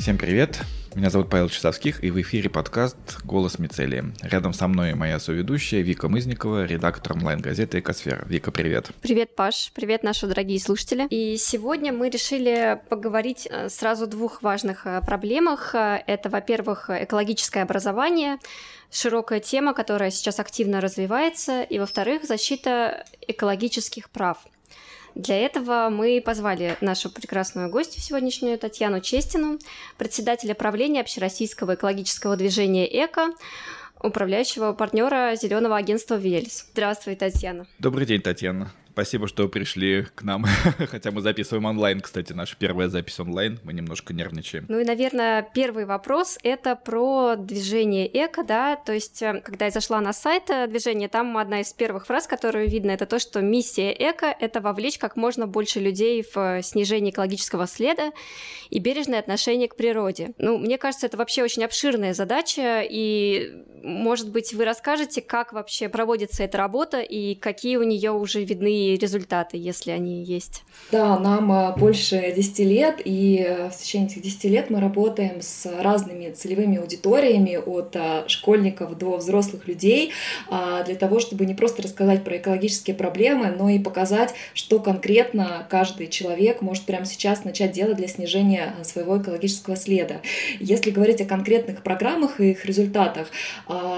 Всем привет! Меня зовут Павел Часовских, и в эфире подкаст «Голос Мицелии». Рядом со мной моя соведущая Вика Мызникова, редактор онлайн-газеты «Экосфера». Вика, привет! Привет, Паш! Привет, наши дорогие слушатели! И сегодня мы решили поговорить э, сразу о двух важных э, проблемах. Это, во-первых, экологическое образование, широкая тема, которая сейчас активно развивается, и, во-вторых, защита экологических прав – для этого мы позвали нашу прекрасную гостью сегодняшнюю Татьяну Честину, председателя правления Общероссийского экологического движения «Эко», управляющего партнера зеленого агентства «Велес». Здравствуй, Татьяна. Добрый день, Татьяна. Спасибо, что пришли к нам. Хотя мы записываем онлайн, кстати, наша первая запись онлайн. Мы немножко нервничаем. Ну и, наверное, первый вопрос — это про движение эко, да, то есть, э, когда я зашла на сайт э, движения, там одна из первых фраз, которую видно, это то, что миссия эко — это вовлечь как можно больше людей в э, снижение экологического следа и бережное отношение к природе. Ну, мне кажется, это вообще очень обширная задача, и, может быть, вы расскажете, как вообще проводится эта работа и какие у нее уже видны результаты, если они есть? Да, нам а, больше 10 лет, и э, в течение этих 10 лет мы работаем с разными целевыми аудиториями, от а, школьников до взрослых людей, для того, чтобы не просто рассказать про экологические проблемы, но и показать, что конкретно каждый человек может прямо сейчас начать делать для снижения своего экологического следа. Если говорить о конкретных программах и их результатах,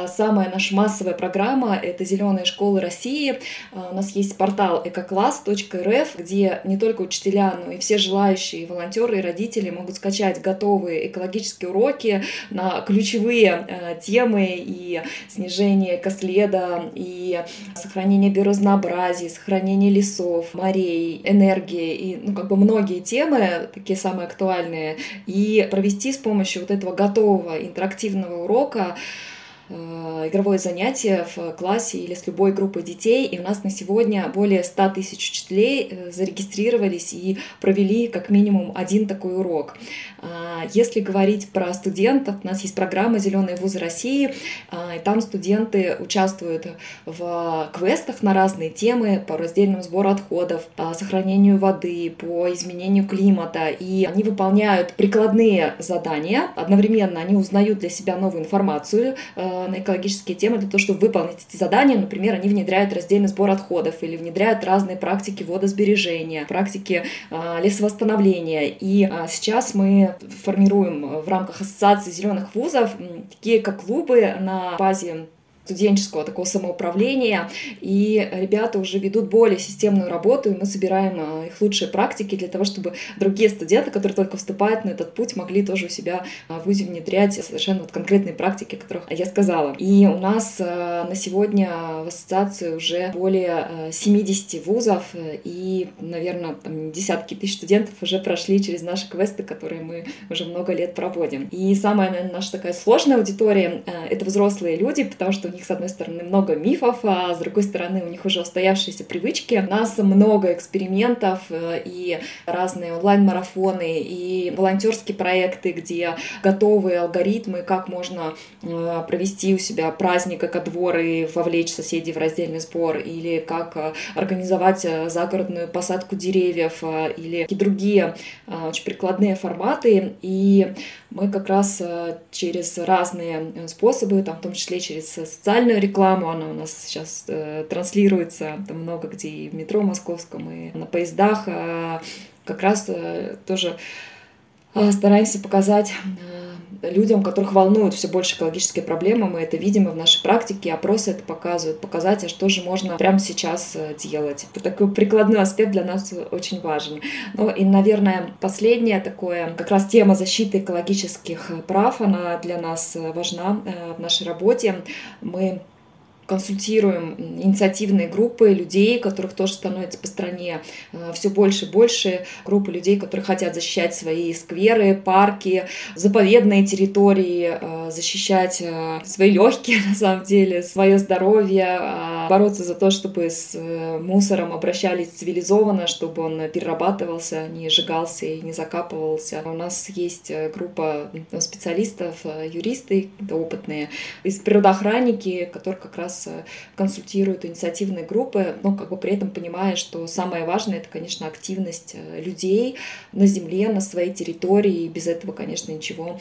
самая наша массовая программа — это «Зеленые школы России». У нас есть портал экокласс.рф, где не только учителя, но и все желающие волонтеры и родители могут скачать готовые экологические уроки на ключевые э, темы и снижение экоследа, и сохранение биоразнообразия, сохранение лесов, морей, энергии, и ну, как бы многие темы, такие самые актуальные, и провести с помощью вот этого готового интерактивного урока игровое занятие в классе или с любой группой детей. И у нас на сегодня более 100 тысяч учителей э, зарегистрировались и провели как минимум один такой урок. А, если говорить про студентов, у нас есть программа «Зеленые вузы России», а, и там студенты участвуют в квестах на разные темы по раздельному сбору отходов, по сохранению воды, по изменению климата, и они выполняют прикладные задания. Одновременно они узнают для себя новую информацию э, на экологические темы для того, чтобы выполнить эти задания. Например, они внедряют раздельный сбор отходов или внедряют разные практики водосбережения, практики э, лесовосстановления. И э, сейчас мы формируем в рамках Ассоциации зеленых вузов такие как клубы на базе студенческого такого самоуправления, и ребята уже ведут более системную работу, и мы собираем а, их лучшие практики для того, чтобы другие студенты, которые только вступают на этот путь, могли тоже у себя а, в ВУЗе внедрять совершенно вот конкретные практики, о которых я сказала. И у нас а, на сегодня в ассоциации уже более 70 вузов, и, наверное, там десятки тысяч студентов уже прошли через наши квесты, которые мы уже много лет проводим. И самая, наверное, наша такая сложная аудитория — это взрослые люди, потому что них, с одной стороны, много мифов, а с другой стороны, у них уже устоявшиеся привычки. У нас много экспериментов э, и разные онлайн-марафоны, и волонтерские проекты, где готовые алгоритмы, как можно э, провести у себя праздник экодвор и вовлечь соседей в раздельный сбор, или как э, организовать загородную посадку деревьев, или какие другие очень прикладные форматы. И мы как раз через разные способы, там, в том числе через социальную рекламу, она у нас сейчас э, транслируется там много где и в метро московском, и на поездах. Э, как раз э, тоже э, стараемся показать э, людям, которых волнуют все больше экологические проблемы, мы это видим и в нашей практике, опросы это показывают, показать, а что же можно прямо сейчас э, делать. Это такой прикладной аспект для нас очень важен. Ну и, наверное, последнее такое, как раз тема защиты экологических прав, она для нас важна в нашей работе. Мы консультируем инициативные группы людей, которых тоже становится по стране э, все больше и больше, группы людей, которые хотят защищать свои скверы, парки, заповедные территории, э, защищать э, свои легкие, на самом деле, свое здоровье, бороться за то, чтобы с мусором обращались цивилизованно, чтобы он перерабатывался, не сжигался и не закапывался. У нас есть группа специалистов, юристы опытные, из природоохранники, которые как раз консультируют инициативные группы, но как бы при этом понимая, что самое важное это, конечно, активность людей на земле, на своей территории, и без этого, конечно, ничего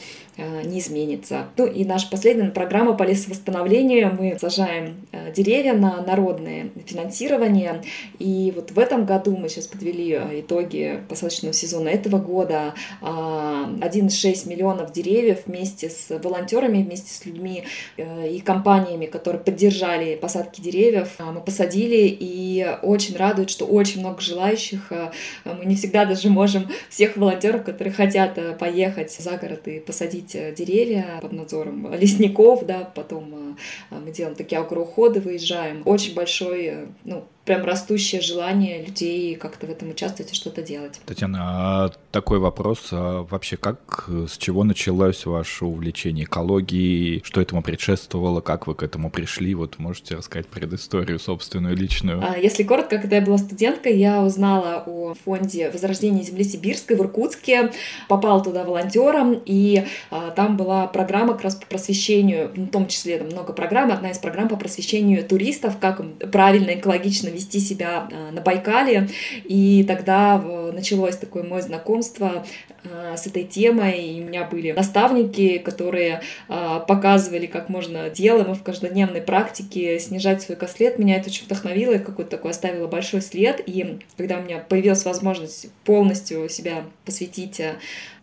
не изменится. Ну и наша последняя программа по лесовосстановлению. Мы сажаем деревья на народное финансирование. И вот в этом году мы сейчас подвели э, итоги посадочного сезона этого года. 1,6 а, миллионов деревьев вместе с волонтерами, вместе с людьми э, и компаниями, которые поддержали посадки деревьев, а, мы посадили. И очень радует, что очень много желающих. Э, мы не всегда даже можем всех волонтеров, которые хотят поехать за город и посадить деревья под надзором лесников, да, потом мы делаем такие агроуходы, выезжаем. Очень большой, э, ну, прям растущее желание людей как-то в этом участвовать и что-то делать. Татьяна, а такой вопрос. А вообще, как, с чего началось ваше увлечение экологией? Что этому предшествовало? Как вы к этому пришли? Вот можете рассказать предысторию собственную, личную? А, если коротко, когда я была студенткой, я узнала о фонде возрождения земли сибирской в Иркутске, попала туда волонтером, и а, там была программа как раз по просвещению, в том числе там много программ, одна из программ по просвещению туристов, как правильно, экологично вести себя а, на Байкале. И тогда началось такое мое знакомство а, с этой темой. И у меня были наставники, которые а, показывали, как можно делаем в каждодневной практике снижать свой кослет. Меня это очень вдохновило и какой-то такой оставило большой след. И когда у меня появилась возможность полностью себя посвятить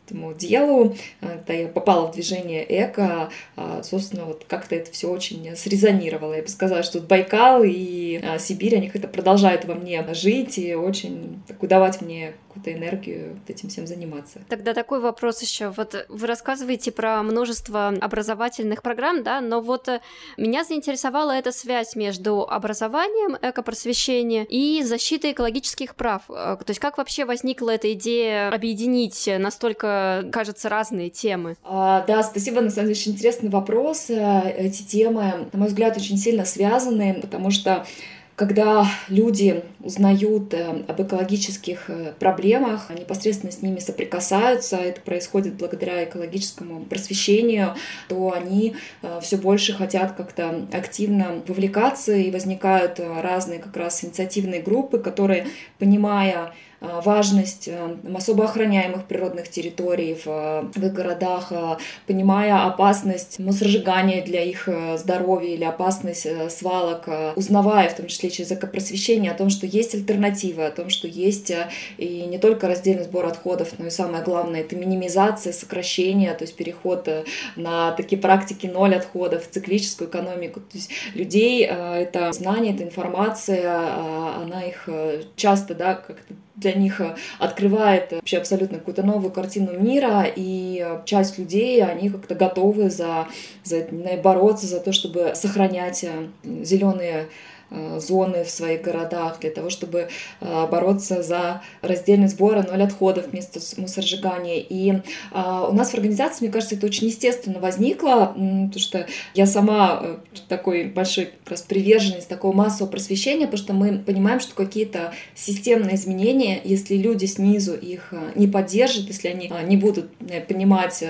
этому делу, когда я попала в движение эко, а, собственно, вот как-то это все очень срезонировало. Я бы сказала, что Байкал и а, Сибирь, они как-то продолжают во мне жить и очень так, давать мне какую-то энергию этим всем заниматься. Тогда такой вопрос еще. Вот вы рассказываете про множество образовательных программ, да, но вот э, меня заинтересовала эта связь между образованием, экопросвещением и защитой экологических прав. Э, то есть как вообще возникла эта идея объединить настолько, кажется, разные темы? А, да, спасибо, на самом деле, очень интересный вопрос. Э, эти темы, на мой взгляд, очень сильно связаны, потому что когда люди узнают э, об экологических э, проблемах, непосредственно с ними соприкасаются, это происходит благодаря экологическому просвещению, то они э, все больше хотят как-то активно вовлекаться, и возникают разные как раз инициативные группы, которые, понимая важность э, особо охраняемых природных территорий в, э, в городах, понимая опасность мусоросжигания для их здоровья или опасность свалок, узнавая, в том числе через экопросвещение, о том, что есть альтернативы, о том, что есть и не только раздельный сбор отходов, но и самое главное, это минимизация, сокращение, то есть переход на такие практики ноль отходов, циклическую экономику. То есть людей это знание, это информация, она их часто, да, как-то для них э, открывает вообще абсолютно какую-то новую картину мира, и э, часть людей, они как-то готовы за, за бороться за то, чтобы сохранять э, зеленые зоны в своих городах для того, чтобы э, бороться за раздельный сбор и ноль отходов вместо мусоросжигания. И э, у нас в организации, мне кажется, это очень естественно возникло, потому что я сама такой большой как раз приверженец такого массового просвещения, потому что мы понимаем, что какие-то системные изменения, если люди снизу их не поддержат, если они не будут понимать,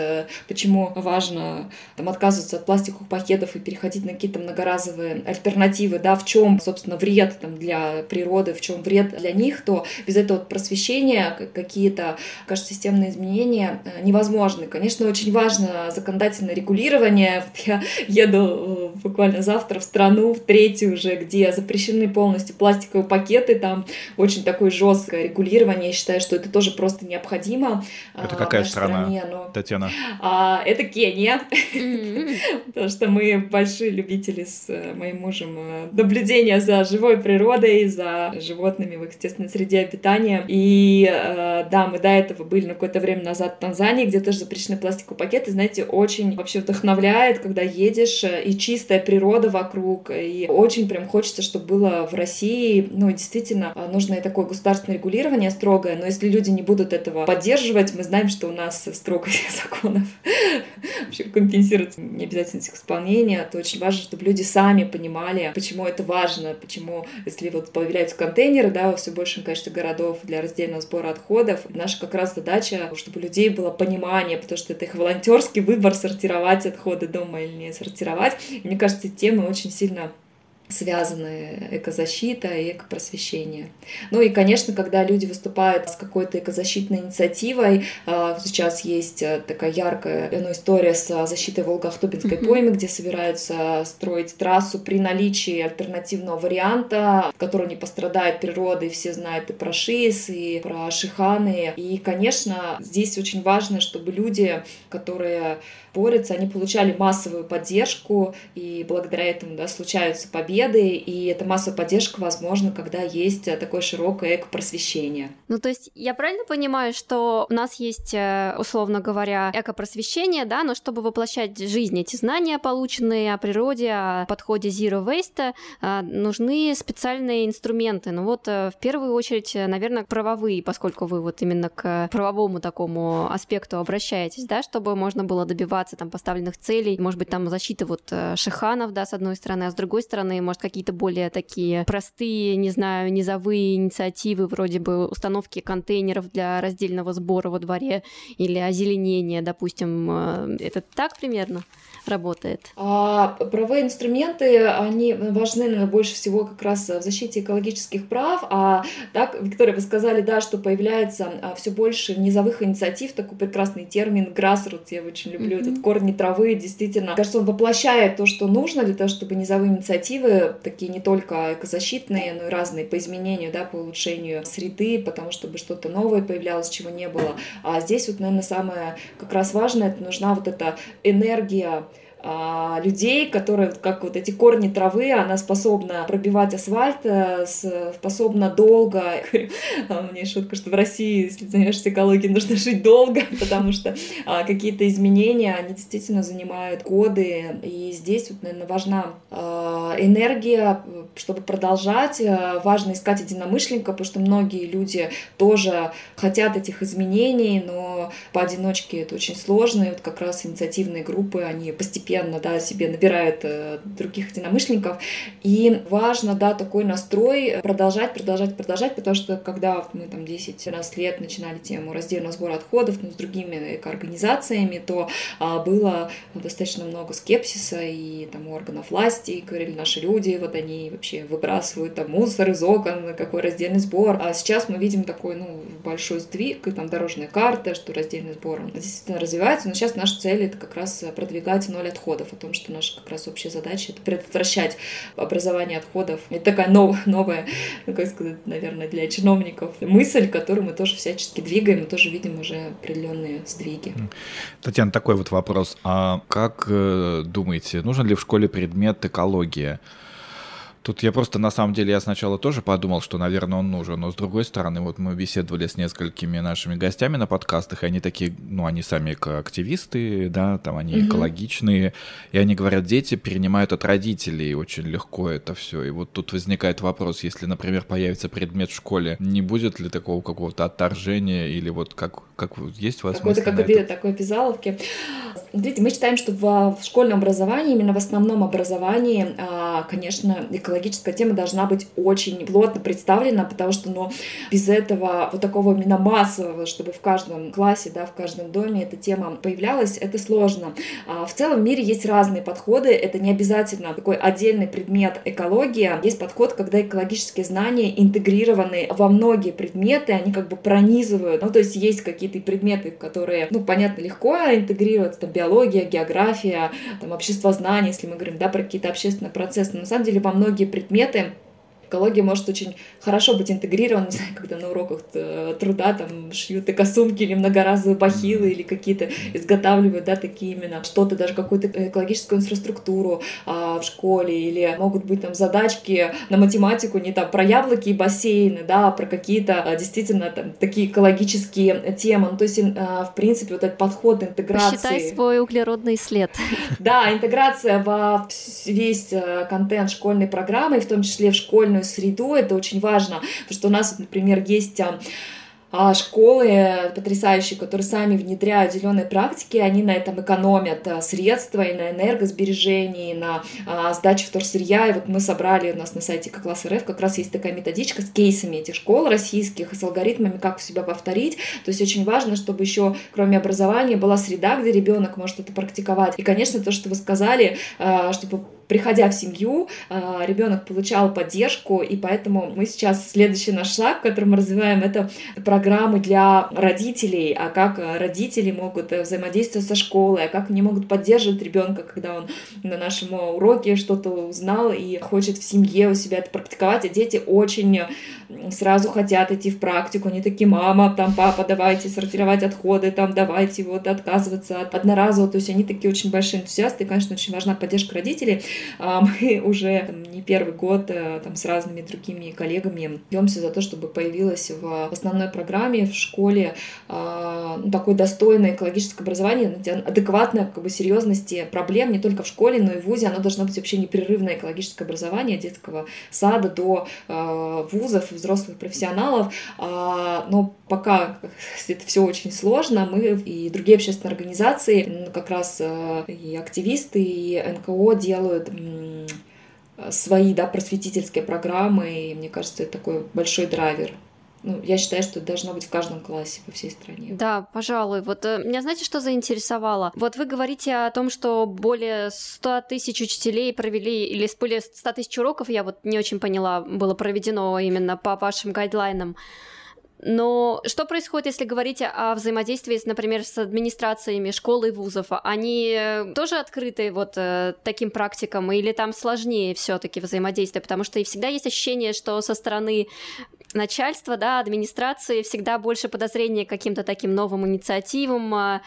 почему важно там, отказываться от пластиковых пакетов и переходить на какие-то многоразовые альтернативы, да, в чем чем, собственно, вред там, для природы, в чем вред для них, то без этого просвещения какие-то, кажется, системные изменения э, невозможны. Конечно, очень важно законодательное регулирование. Я еду э, буквально завтра в страну, в третью уже, где запрещены полностью пластиковые пакеты, там очень такое жесткое регулирование. Я считаю, что это тоже просто необходимо. А, это какая страна, стране, но... Татьяна? А, это Кения, потому что мы большие любители с э, моим мужем наблюдения наблюдение за живой природой, за животными в естественной среде обитания. И э, да, мы до этого были на какое-то время назад в Танзании, где тоже запрещены пластиковые пакеты. Знаете, очень вообще вдохновляет, когда едешь, э, и чистый чистая природа вокруг, и очень прям хочется, чтобы было в России, ну, действительно, а, нужно и такое государственное регулирование строгое, но если люди не будут этого поддерживать, мы знаем, что у нас строгость законов вообще компенсирует необязательность исполнения, то очень важно, чтобы люди сами понимали, почему это важно, почему, если вот появляются контейнеры, да, во все большем количестве городов для раздельного сбора отходов, наша как раз задача, чтобы у людей было понимание, потому что это их волонтерский выбор сортировать отходы дома или не сортировать. И мне кажется, темы очень сильно связаны экозащита и экопросвещение. Ну и, конечно, когда люди выступают с какой-то экозащитной инициативой, а, сейчас есть э, такая яркая ну, история с защитой Волго-Ахтубинской mm-hmm. поймы, где собираются строить трассу при наличии альтернативного варианта, который не пострадает природа, и все знают и про ШИС, и про Шиханы. И, конечно, здесь очень важно, чтобы люди, которые борются, они получали массовую поддержку, и благодаря этому да, случаются победы, и эта массовая поддержка возможна, когда есть э, такое широкое эко-просвещение. Ну, то есть я правильно понимаю, что у нас есть, э, условно говоря, эко-просвещение, да, но чтобы воплощать в жизнь эти знания, полученные о природе, о подходе Zero Waste, э, нужны специальные инструменты. Ну вот, в первую очередь, наверное, правовые, поскольку вы вот именно к правовому такому аспекту обращаетесь, да, чтобы можно было добиваться там поставленных целей, может быть, там защита вот шиханов, да, с одной стороны, а с другой стороны, может, какие-то более такие простые, не знаю, низовые инициативы, вроде бы установки контейнеров для раздельного сбора во дворе или озеленения, допустим. Э, это так примерно? Работает? А, правовые инструменты, они важны больше всего как раз в защите экологических прав, а так, Виктория, вы сказали, да, что появляется а, все больше низовых инициатив, такой прекрасный термин grassroots, я очень люблю mm-hmm. этот корни травы, действительно, кажется, он воплощает то, что нужно для того, чтобы низовые инициативы, такие не только экозащитные, но и разные по изменению, да, по улучшению среды, потому чтобы что-то новое появлялось, чего не было. А здесь вот, наверное, самое как раз важное, это нужна вот эта энергия людей, которые, как вот эти корни травы, она способна пробивать асфальт, э, способна долго. А, меня шутка, что в России, если занимаешься экологией, нужно жить долго, потому что а, какие-то изменения, они действительно занимают годы. И здесь, вот, наверное, важна энергия, чтобы продолжать. Э, важно искать единомышленника, потому что многие люди тоже хотят этих изменений, но поодиночке это очень сложно. И вот как раз инициативные группы, они постепенно да, себе набирает э, других единомышленников. И важно, да, такой настрой продолжать, продолжать, продолжать, потому что когда мы там 10-12 лет начинали тему раздельного сбора отходов ну, с другими экоорганизациями, то а, было достаточно много скепсиса и там органов власти, и говорили наши люди, вот они вообще выбрасывают там мусор из окон, какой раздельный сбор. А сейчас мы видим такой, ну, большой сдвиг, и там дорожная карта, что раздельный сбор действительно развивается, но сейчас наша цель это как раз продвигать ноль отходов, о том, что наша как раз общая задача — это предотвращать образование отходов. Это такая новая, новая, ну, как сказать, наверное, для чиновников мысль, которую мы тоже всячески двигаем, мы тоже видим уже определенные сдвиги. Татьяна, такой вот вопрос. А как э, думаете, нужен ли в школе предмет экология? Тут я просто, на самом деле, я сначала тоже подумал, что, наверное, он нужен, но с другой стороны, вот мы беседовали с несколькими нашими гостями на подкастах, и они такие, ну, они сами активисты, да, там они mm-hmm. экологичные, и они говорят, дети перенимают от родителей очень легко это все. И вот тут возникает вопрос, если, например, появится предмет в школе, не будет ли такого какого-то отторжения или вот как, как есть у вас Какой-то как это? такой обязаловки. Смотрите, мы считаем, что в, в школьном образовании, именно в основном образовании, а, конечно, экологическая тема должна быть очень плотно представлена, потому что ну, без этого вот такого именно массового, чтобы в каждом классе, да, в каждом доме эта тема появлялась, это сложно. А в целом в мире есть разные подходы, это не обязательно такой отдельный предмет экология. Есть подход, когда экологические знания интегрированы во многие предметы, они как бы пронизывают. Ну, то есть есть какие-то предметы, которые, ну, понятно, легко интегрироваться, там, биология, география, там, общество знаний, если мы говорим, да, про какие-то общественные процессы. Но на самом деле во многие предметы Экология может очень хорошо быть интегрирована, не знаю, когда на уроках э, труда там шьют и косумки или многоразовые бахилы или какие-то изготавливают, да, такие именно что-то, даже какую-то экологическую инфраструктуру а, в школе или могут быть там задачки на математику не там про яблоки и бассейны, да, а про какие-то а, действительно там такие экологические темы. Ну, то есть, а, в принципе, вот этот подход интеграции... Посчитай свой углеродный след. Да, интеграция во весь э, контент школьной программы, в том числе в школьную среду, это очень важно, потому что у нас, например, есть а школы потрясающие, которые сами внедряют зеленые практики, они на этом экономят а, средства и на энергосбережении, и на а, сдаче вторсырья. И вот мы собрали у нас на сайте класс РФ как раз есть такая методичка с кейсами этих школ российских, с алгоритмами, как у себя повторить. То есть очень важно, чтобы еще кроме образования была среда, где ребенок может это практиковать. И, конечно, то, что вы сказали, а, чтобы приходя в семью, а, ребенок получал поддержку, и поэтому мы сейчас следующий наш шаг, который мы развиваем, это программы для родителей, а как родители могут э, взаимодействовать со школой, а как они могут поддерживать ребенка, когда он на нашем уроке что-то узнал и хочет в семье у себя это практиковать, а дети очень сразу хотят идти в практику, они такие, мама, там, папа, давайте сортировать отходы, там, давайте вот отказываться от одноразового, то есть они такие очень большие энтузиасты, и, конечно, очень важна поддержка родителей, мы уже там, не первый год э, там, с разными другими коллегами бьемся за то, чтобы появилось в основной программе в школе а, ну, такое достойное экологическое образование, адекватное как бы, серьезности проблем не только в школе, но и в ВУЗе. Оно должно быть вообще непрерывное экологическое образование детского сада до а, вузов, взрослых профессионалов. Но пока это все очень сложно, мы и другие общественные организации, как раз э, и активисты, и НКО делают свои да, просветительские программы, и мне кажется, это такой большой драйвер ну, я считаю, что это должно быть в каждом классе по всей стране. Да, пожалуй. Вот э, меня знаете, что заинтересовало? Вот вы говорите о том, что более 100 тысяч учителей провели, или более 100 тысяч уроков, я вот не очень поняла, было проведено именно по вашим гайдлайнам. Но что происходит, если говорить о взаимодействии, например, с администрациями школ и вузов? Они тоже открыты вот э, таким практикам, или там сложнее все-таки взаимодействие? Потому что и всегда есть ощущение, что со стороны начальства, да, администрации всегда больше подозрения к каким-то таким новым инициативам, э,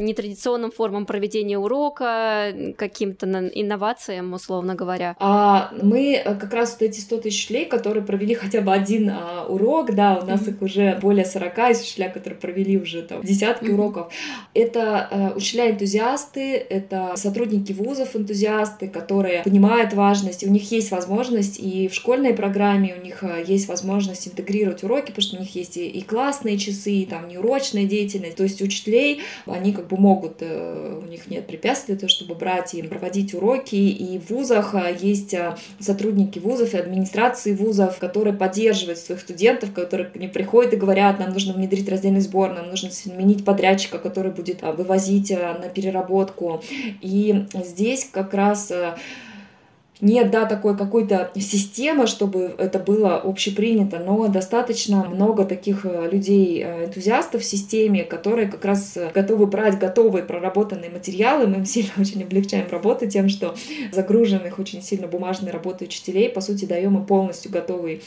нетрадиционным формам проведения урока, каким-то инновациям, условно говоря. А мы как раз вот эти 100 тысяч лей, которые провели хотя бы один а, урок, да, у нас mm-hmm. их уже более 40 из учителя, которые провели уже там десятки mm-hmm. уроков. Это э, учителя-энтузиасты, это сотрудники вузов энтузиасты, которые понимают важность, у них есть возможность и в школьной программе у них э, есть возможность интегрировать уроки, потому что у них есть и, и классные часы, и там неурочная деятельность. То есть учителей, они как бы могут, э, у них нет препятствий для того, чтобы брать и проводить уроки, и в вузах э, есть э, сотрудники вузов и администрации вузов, которые поддерживают своих студентов, которые ним приходят и говорят, нам нужно внедрить раздельный сбор, нам нужно сменить подрядчика, который будет а, вывозить на переработку. И здесь как раз нет, да, такой какой-то системы, чтобы это было общепринято, но достаточно много таких людей, энтузиастов в системе, которые как раз готовы брать готовые проработанные материалы. Мы им сильно очень облегчаем работу тем, что загруженных очень сильно бумажной работой учителей, по сути, даем им полностью готовый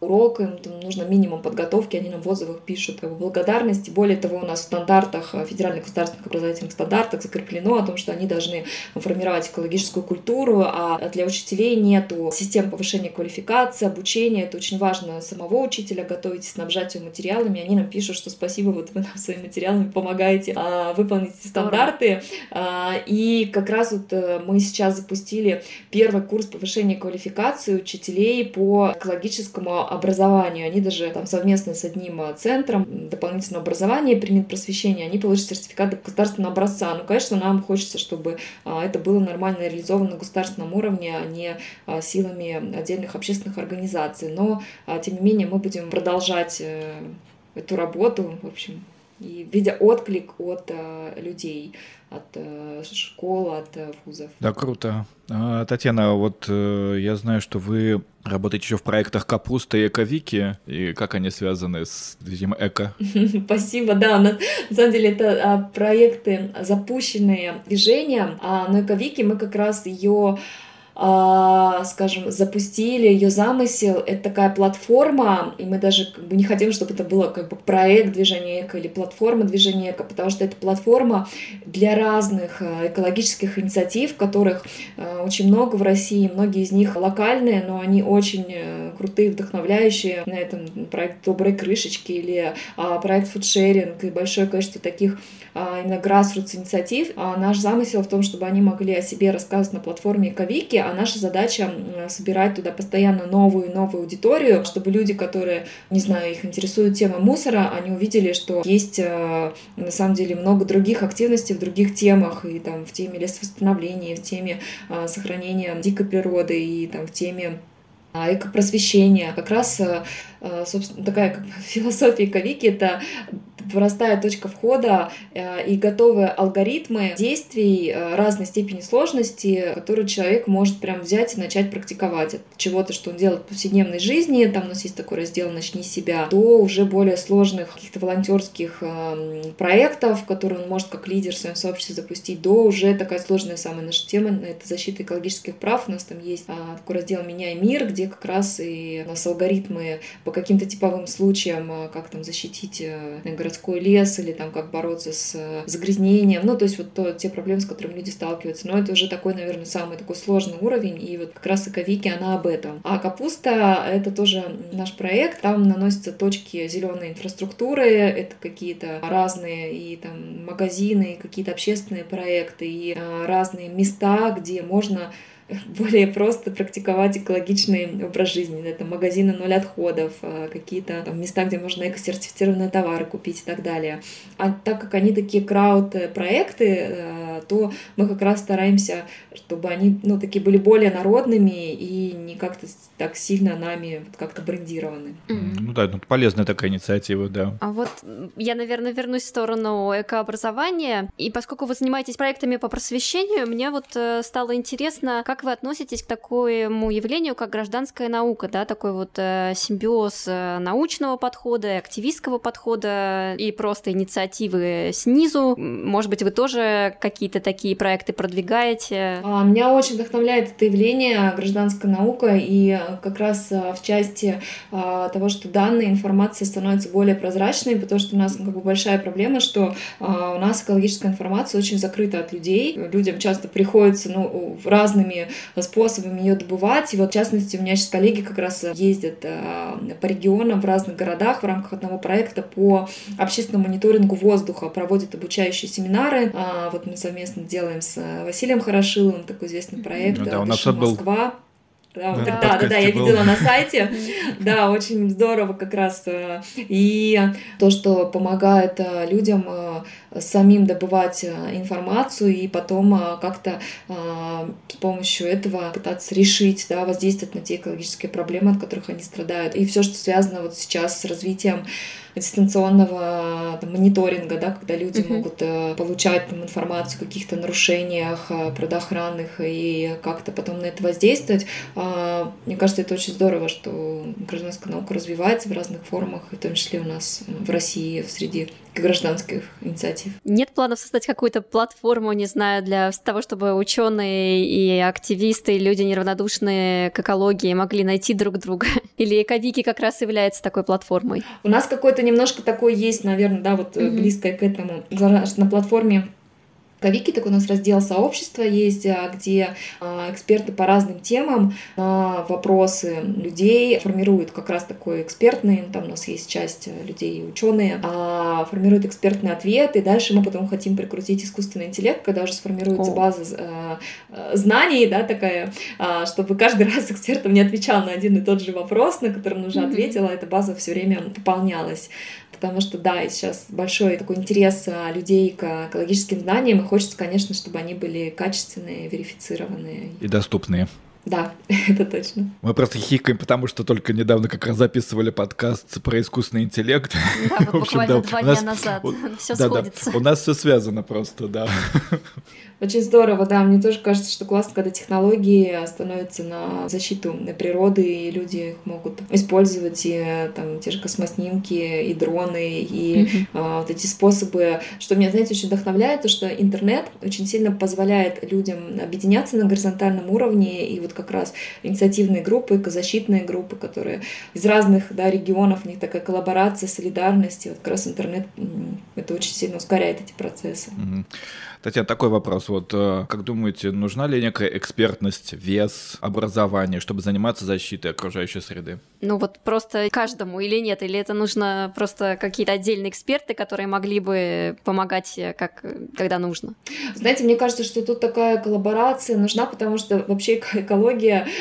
урок, им там нужно минимум подготовки, они нам в отзывах пишут как бы, благодарности. Более того, у нас в стандартах, э, федеральных государственных образовательных стандартах закреплено о том, что они должны формировать экологическую культуру, а для учителей нету систем повышения квалификации, обучения. Это очень важно самого учителя готовить, снабжать его материалами. Они нам пишут, что спасибо, вот вы нам своими материалами помогаете а, выполнить эти стандарты. А, и как раз вот э, мы сейчас запустили первый курс повышения квалификации учителей по экологическому образованию. Они даже там совместно с одним а, центром дополнительного образования при просвещения, они получат сертификат государственного образца. Ну, конечно, нам хочется, чтобы а, это было нормально реализовано на государственном уровне, а не а, силами отдельных общественных организаций. Но, тем не менее, мы будем продолжать э, эту работу, в общем, и видя отклик от людей от э, школ, от э, вузов. Да, круто. Татьяна, вот э, я знаю, что вы работаете еще в проектах Капуста и Эковики, и как они связаны с этим эко? Спасибо, да, на, самом деле это а, проекты, запущенные движением, а на Эковике мы как раз ее скажем, запустили ее замысел. Это такая платформа, и мы даже как бы не хотим, чтобы это было как бы проект движения эко или платформа движения эко, потому что это платформа для разных а, экологических инициатив, которых а, очень много в России, многие из них локальные, но они очень э, крутые, вдохновляющие. На этом проект «Доброй крышечки» или проект «Фудшеринг» и большое количество таких именно grassroots инициатив. А наш замысел в том, чтобы они могли о себе рассказывать на платформе Эковики, а наша задача собирать туда постоянно новую и новую аудиторию, чтобы люди, которые, не знаю, их интересует тема мусора, они увидели, что есть э, на самом деле много других активностей в других темах, и там в теме лесовосстановления, в теме э, сохранения дикой природы, и там в теме а, экопросвещения. Как раз, э, собственно, такая как философия эковики — это простая точка входа э, и готовые алгоритмы действий э, разной степени сложности, которые человек может прям взять и начать практиковать. От чего-то, что он делает в повседневной жизни, там у нас есть такой раздел «Начни себя», до уже более сложных каких-то волонтерских эм, проектов, которые он может как лидер в своем сообществе запустить, до уже такая сложная самая наша тема — это защита экологических прав. У нас там есть такой раздел «Меняй мир», где как раз и у нас алгоритмы по каким-то типовым случаям, как там защитить э, городскую городской лес или там как бороться с э, загрязнением, ну то есть вот то, те проблемы, с которыми люди сталкиваются, но это уже такой, наверное, самый такой сложный уровень, и вот как раз Эковики, она об этом. А капуста — это тоже наш проект, там наносятся точки зеленой инфраструктуры, это какие-то разные и там магазины, какие-то общественные проекты, и а, разные места, где можно более просто практиковать экологичный образ жизни. Это магазины ноль отходов, а, какие-то места, где можно эко-сертифицированные товары купить и так далее. А так как они такие крауд-проекты, э, то мы как раз стараемся, чтобы они ну, такие были более народными и не как-то так сильно нами как-то брендированы. Mm-hmm. Ну да, ну, полезная такая инициатива, да. А вот я, наверное, вернусь в сторону экообразования. И поскольку вы занимаетесь проектами по просвещению, мне вот э, стало интересно, как вы относитесь к такому явлению, как гражданская наука, да, такой вот э, симбиоз э, научного подхода, активистского подхода и просто инициативы снизу. Может быть, вы тоже какие-то такие проекты продвигаете? А, меня очень вдохновляет это явление гражданская наука, и как раз в части того, что данные информации становятся более прозрачной, потому что у нас как бы большая проблема, что у нас экологическая информация очень закрыта от людей. Людям часто приходится ну, разными способами ее добывать. И вот, в частности, у меня сейчас коллеги как раз ездят э, по регионам в разных городах в рамках одного проекта по общественному мониторингу воздуха, проводят обучающие семинары. А, вот мы совместно делаем с Василием Хорошиловым такой известный проект ну, да, у нас был Москва. Да, да, да, да, да, я видела на сайте. Да, очень здорово как раз. Э, и то, что помогает э, людям э, самим добывать информацию и потом как-то с помощью этого пытаться решить, да, воздействовать на те экологические проблемы, от которых они страдают. И все, что связано вот сейчас с развитием дистанционного там, мониторинга, да, когда люди uh-huh. могут э, получать там, информацию о каких-то нарушениях э, природоохранных и как-то потом на это воздействовать. Э, мне кажется, это очень здорово, что гражданская наука развивается в разных формах, в том числе у нас в России среди гражданских инициатив. Нет планов создать какую-то платформу, не знаю, для того, чтобы ученые и активисты, и люди неравнодушные к экологии могли найти друг друга? Или Эковики как раз является такой платформой? У нас какой-то немножко такой есть, наверное, да, вот mm-hmm. близкое к этому. На платформе Кавики, такой у нас раздел сообщества есть, а, где а, эксперты по разным темам на вопросы людей формируют как раз такой экспертный, там у нас есть часть людей ученые, а, формируют экспертный ответ, и дальше мы потом хотим прикрутить искусственный интеллект, когда уже сформируется база знаний, да, такая, чтобы каждый раз экспертом не отвечал на один и тот же вопрос, на который он уже ответил, а эта база все время пополнялась потому что, да, сейчас большой такой интерес а, людей к экологическим знаниям, и хочется, конечно, чтобы они были качественные, верифицированные. И доступные. Да, это точно. Мы просто хихикаем, потому что только недавно как раз записывали подкаст про искусственный интеллект. Да, вот общем, буквально да, два дня нас, назад. Все да, сходится. Да. У нас все связано просто, да. Очень здорово, да. Мне тоже кажется, что классно, когда технологии становятся на защиту природы, и люди их могут использовать, и там те же космоснимки, и дроны, и mm-hmm. а, вот эти способы. Что меня, знаете, очень вдохновляет, то, что интернет очень сильно позволяет людям объединяться на горизонтальном уровне, и вот как раз инициативные группы, экозащитные группы, которые из разных да, регионов, у них такая коллаборация, солидарность, и вот как раз интернет это очень сильно ускоряет эти процессы. Татьяна, такой вопрос. Вот э, как думаете, нужна ли некая экспертность, вес, образование, чтобы заниматься защитой окружающей среды? Ну вот просто каждому или нет? Или это нужно просто какие-то отдельные эксперты, которые могли бы помогать, э, как, когда нужно? Знаете, мне кажется, что тут такая коллаборация нужна, потому что вообще экология,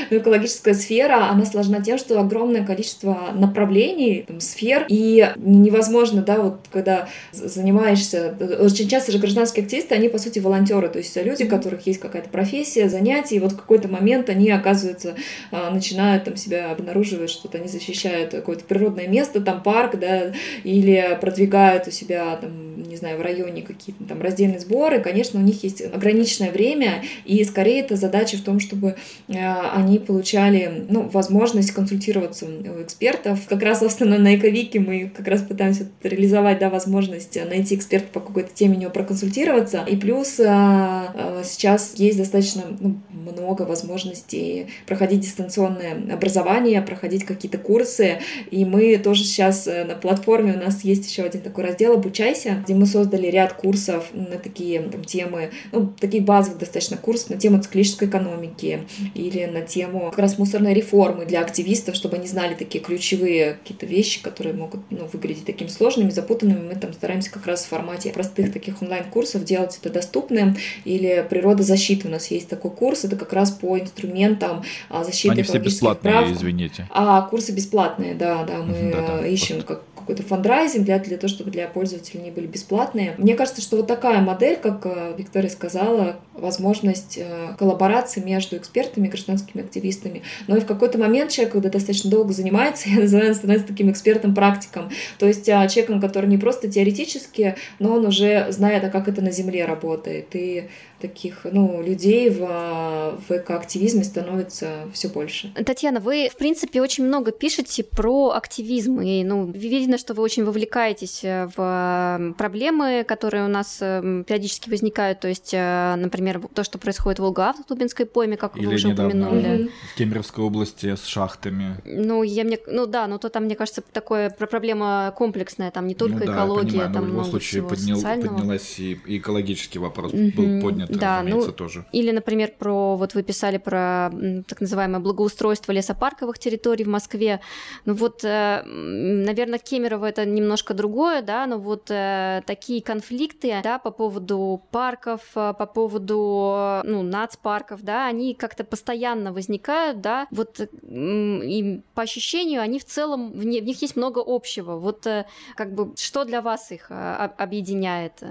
ну, экологическая сфера, она сложна тем, что огромное количество направлений, там, сфер, и невозможно, да, вот когда занимаешься, очень часто же гражданские активисты, они по сути, волонтеры, то есть люди, у которых есть какая-то профессия, занятие, и вот в какой-то момент они оказываются, а, начинают там себя обнаруживать, что-то они защищают какое-то природное место, там парк, да, или продвигают у себя там, не знаю, в районе какие-то там раздельные сборы, конечно, у них есть ограниченное время, и скорее это задача в том, чтобы они получали, ну, возможность консультироваться у экспертов. Как раз, собственно, на Эковике мы как раз пытаемся реализовать, да, возможность найти эксперта по какой-то теме, у него проконсультироваться, и плюс а, а, сейчас есть достаточно ну, много возможностей проходить дистанционное образование, проходить какие-то курсы. И мы тоже сейчас э, на платформе у нас есть еще один такой раздел «Обучайся», где мы создали ряд курсов на такие там, темы, ну, такие базовые достаточно курсы на тему циклической экономики или на тему как раз мусорной реформы для активистов, чтобы они знали такие ключевые какие-то вещи, которые могут ну, выглядеть такими сложными, запутанными. Мы там стараемся как раз в формате простых таких онлайн-курсов делать это доступным. Или природа защиты у нас есть такой курс, это как раз по инструментам а, защиты Они все бесплатные, прав. извините. А курсы бесплатные, да, да, мы да, да, ищем как какой-то фандрайзинг для, для того, чтобы для пользователей они были бесплатные. Мне кажется, что вот такая модель, как э, Виктория сказала, возможность э, коллаборации между экспертами и гражданскими активистами. Но и в какой-то момент человек, когда достаточно долго занимается, я называю, становится таким экспертом-практиком. То есть а, человеком, который не просто теоретически, но он уже знает, а как это на Земле работает. И таких ну, людей в, в экоактивизме становится все больше. Татьяна, вы, в принципе, очень много пишете про активизм, и ну, видно, что вы очень вовлекаетесь э, в проблемы, которые у нас периодически возникают, то есть, э, например, то, что происходит в Волгоавто, в Тубинской пойме, как Или вы уже упомянули. в Кемеровской области с шахтами. Ну, я мне, ну да, но то там, мне кажется, такое проблема комплексная, там не только ну, да, экология, понимаю, там но в любом случае поднял, поднялась и экологический вопрос mm-hmm. был поднят да, ну, тоже. Или, например, про, вот вы писали про так называемое благоустройство лесопарковых территорий в Москве. Ну вот, э, наверное, Кемерово это немножко другое, да, но вот э, такие конфликты, да, по поводу парков, э, по поводу, ну, нацпарков, да, они как-то постоянно возникают, да, вот и по ощущению они в целом, в, них есть много общего. Вот как бы что для вас их объединяет?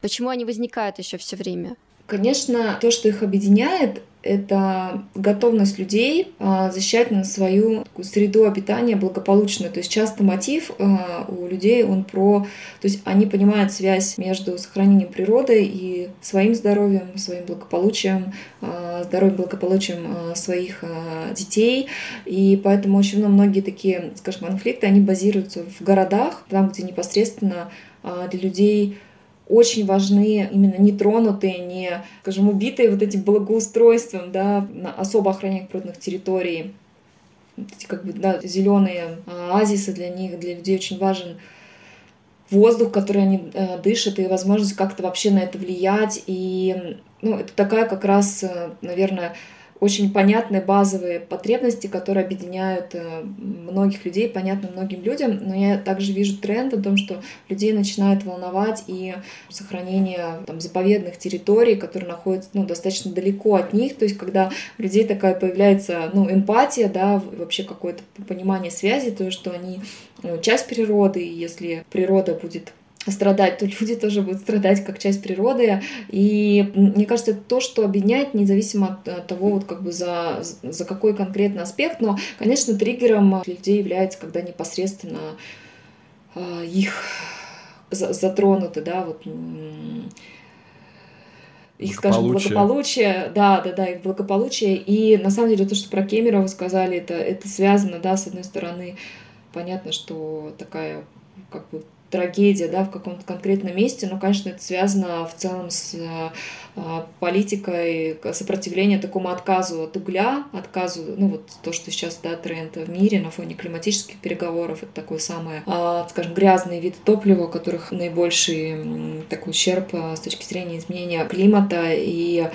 Почему они возникают еще все время? Конечно, то, что их объединяет, это готовность людей а, защищать на свою среду обитания благополучную. То есть часто мотив а, у людей, он про... То есть они понимают связь между сохранением природы и своим здоровьем, своим благополучием, а, здоровьем, благополучием своих детей. И поэтому очень многие такие, скажем, конфликты, они базируются в городах, там, где непосредственно для людей очень важны именно нетронутые, не, скажем, убитые вот этим благоустройством, да, на особо охраняемых природных территорий. Эти как бы, да, зеленые оазисы для них, для людей очень важен воздух, который они э, дышат, и возможность как-то вообще на это влиять. И ну, это такая как раз, э, наверное, очень понятные базовые потребности, которые объединяют э, многих людей, понятно многим людям, но я также вижу тренд о том, что людей начинает волновать и сохранение там, заповедных территорий, которые находятся ну, достаточно далеко от них, то есть когда у людей такая появляется ну, эмпатия, да, вообще какое-то понимание связи, то, что они ну, часть природы, и если природа будет страдать, то люди тоже будут страдать как часть природы. И мне кажется, это то, что объединяет, независимо от того, вот как бы за, за какой конкретный аспект. Но, конечно, триггером людей является, когда непосредственно э, их затронуты, да, вот их, скажем, благополучие, да, да, да, их благополучие. И на самом деле то, что про Кемерово сказали, это, это связано, да, с одной стороны, понятно, что такая как бы трагедия, да, в каком-то конкретном месте, но, конечно, это связано в целом с а, политикой сопротивления такому отказу от угля, отказу, ну вот то, что сейчас, да, тренд в мире на фоне климатических переговоров, это такой самый, а, скажем, грязный вид топлива, у которых наибольший такой ущерб а, с точки зрения изменения климата и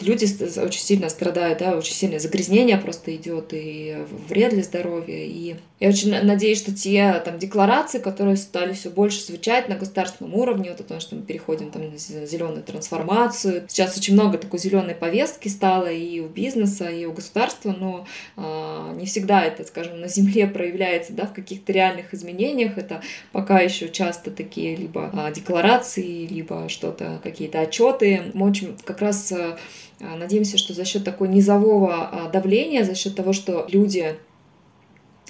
люди очень сильно страдают, да, очень сильное загрязнение просто идет и вред для здоровья. И я очень надеюсь, что те там декларации, которые стали все больше звучать на государственном уровне, вот о том, что мы переходим там на зеленую трансформацию. Сейчас очень много такой зеленой повестки стало и у бизнеса, и у государства, но а, не всегда это, скажем, на земле проявляется, да, в каких-то реальных изменениях. Это пока еще часто такие либо а, декларации, либо что-то, какие-то отчеты. Мы очень как раз а, надеемся, что за счет такого низового давления, за счет того, что люди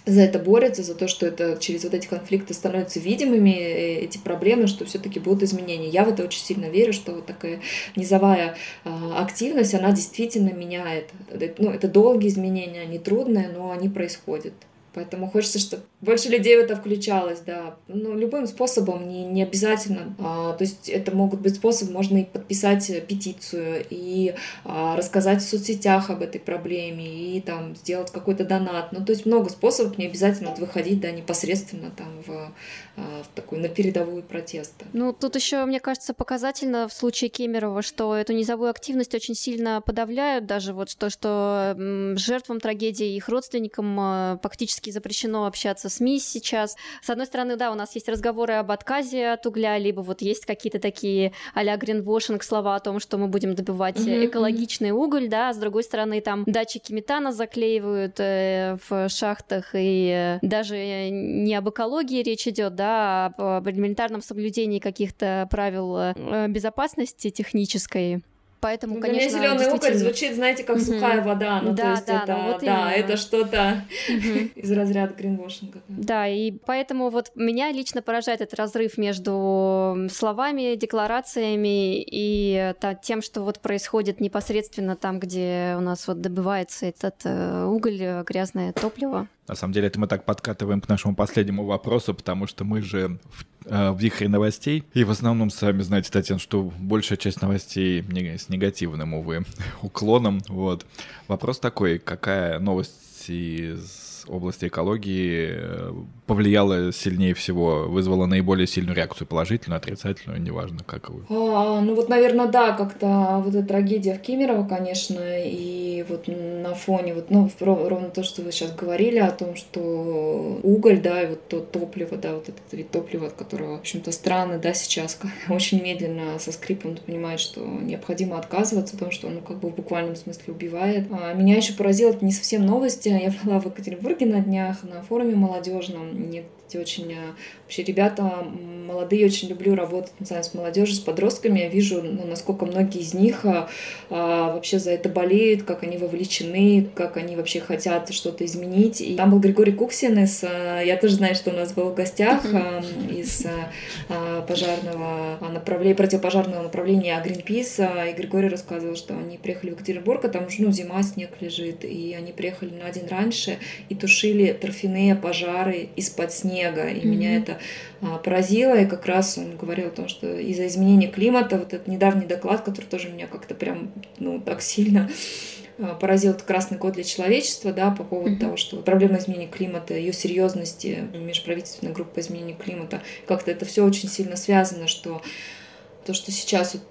за это борются, за то, что это через вот эти конфликты становятся видимыми, э, эти проблемы, что все-таки будут изменения. Я в это очень сильно верю, что вот такая низовая э, активность, она действительно меняет. Ну, это долгие изменения, они трудные, но они происходят. Поэтому хочется, чтобы больше людей в это включалось, да. Ну, любым способом, не, не обязательно. А, то есть это могут быть способы, можно и подписать петицию, и а, рассказать в соцсетях об этой проблеме, и там сделать какой-то донат. Ну, то есть много способов, не обязательно выходить, да, непосредственно там в а, в такой на передовую протеста. Ну, тут еще, мне кажется, показательно в случае Кемерова, что эту низовую активность очень сильно подавляют, даже вот то, что жертвам трагедии их родственникам а, фактически запрещено общаться с СМИ сейчас. С одной стороны, да, у нас есть разговоры об отказе от угля, либо вот есть какие-то такие а-ля гринвошинг слова о том, что мы будем добывать mm-hmm. экологичный уголь, да, а с другой стороны, там датчики метана заклеивают э, в шахтах, и э, даже не об экологии речь идет, да, об элементарном соблюдении каких-то правил э, безопасности технической. Поэтому, ну, конечно, зеленый действительно... уголь звучит, знаете, как угу. сухая вода. Ну, да, то есть да, это, ну, вот да, это что-то угу. из разряда гринвошинга. Да. и поэтому вот меня лично поражает этот разрыв между словами, декларациями и тем, что вот происходит непосредственно там, где у нас вот добывается этот э, уголь, э, грязное топливо. На самом деле, это мы так подкатываем к нашему последнему вопросу, потому что мы же в, э, в вихре новостей. И в основном, сами знаете, Татьяна, что большая часть новостей не, с негативным, увы, уклоном. Вот. Вопрос такой, какая новость из области экологии э, повлияла сильнее всего, вызвала наиболее сильную реакцию, положительную, отрицательную, неважно, как вы? А, ну вот, наверное, да, как-то вот эта трагедия в Кемерово, конечно, и вот на фоне, вот, ну, ровно то, что вы сейчас говорили о том, что уголь, да, и вот то топливо, да, вот этот вид топлива, от которого, в общем-то, страны, да, сейчас очень медленно со скрипом понимают, что необходимо отказываться, потому что он, ну, как бы в буквальном смысле убивает. А меня еще поразило, это не совсем новости, я была в Екатеринбурге, Петербурге на днях на форуме молодежном. Нет эти очень э, вообще ребята молодые, очень люблю работать не знаю, с молодежью, с подростками. Я вижу, ну, насколько многие из них а, вообще за это болеют, как они вовлечены, как они вообще хотят что-то изменить. И там был Григорий Куксин из, я тоже знаю, что у нас был в гостях а, из пожарного направления, противопожарного направления Greenpeace, и Григорий рассказывал, что они приехали в Екатеринбург, а там уже ну, зима, снег лежит, и они приехали на день раньше и тушили торфяные пожары из-под снега снега. И mm-hmm. меня это а, поразило. И как раз он говорил о том, что из-за изменения климата, вот этот недавний доклад, который тоже меня как-то прям, ну, так сильно а, поразил этот красный код для человечества, да, по поводу mm-hmm. того, что проблема изменения климата, ее серьезности, межправительственная группа изменения климата, как-то это все очень сильно связано, что то, что сейчас вот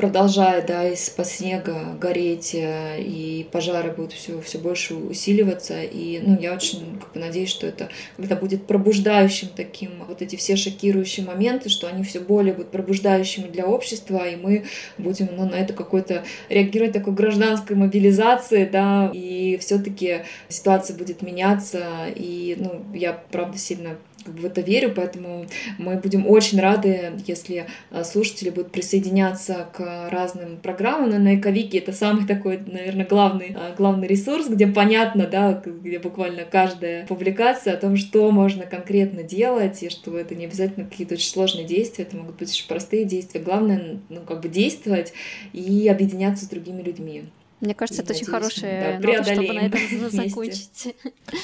продолжает, да, из-под снега гореть, э, и пожары будут все, все больше усиливаться. И, ну, я очень как бы, надеюсь, что это когда будет пробуждающим таким вот эти все шокирующие моменты, что они все более будут пробуждающими для общества, и мы будем ну, на это какой-то реагировать такой гражданской мобилизации, да, и все-таки ситуация будет меняться. И, ну, я, правда, сильно в это верю, поэтому мы будем очень рады, если э, слушатели будут присоединяться к разным программам. Но на Эковике это самый такой, наверное, главный, э, главный ресурс, где понятно, да, где буквально каждая публикация о том, что можно конкретно делать, и что это не обязательно какие-то очень сложные действия, это могут быть очень простые действия. Главное, ну, как бы действовать и объединяться с другими людьми. Мне кажется, это очень хорошая да, нота, чтобы на этом закончить.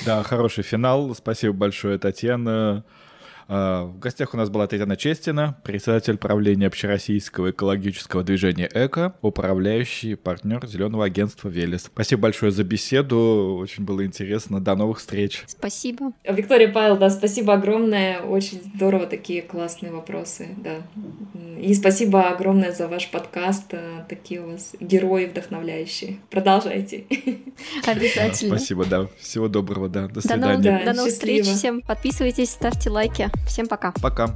Да, хороший финал. Спасибо большое, Татьяна. А, в гостях у нас была Татьяна Честина, председатель правления общероссийского экологического движения «Эко», управляющий партнер зеленого агентства «Велес». Спасибо большое за беседу, очень было интересно. До новых встреч. Спасибо. Виктория Павел, да, спасибо огромное. Очень здорово такие классные вопросы, да. И спасибо огромное за ваш подкаст. Такие у вас герои вдохновляющие. Продолжайте. Обязательно. Спасибо, да. Всего доброго, да. До свидания. До новых встреч всем. Подписывайтесь, ставьте лайки. Всем пока. Пока.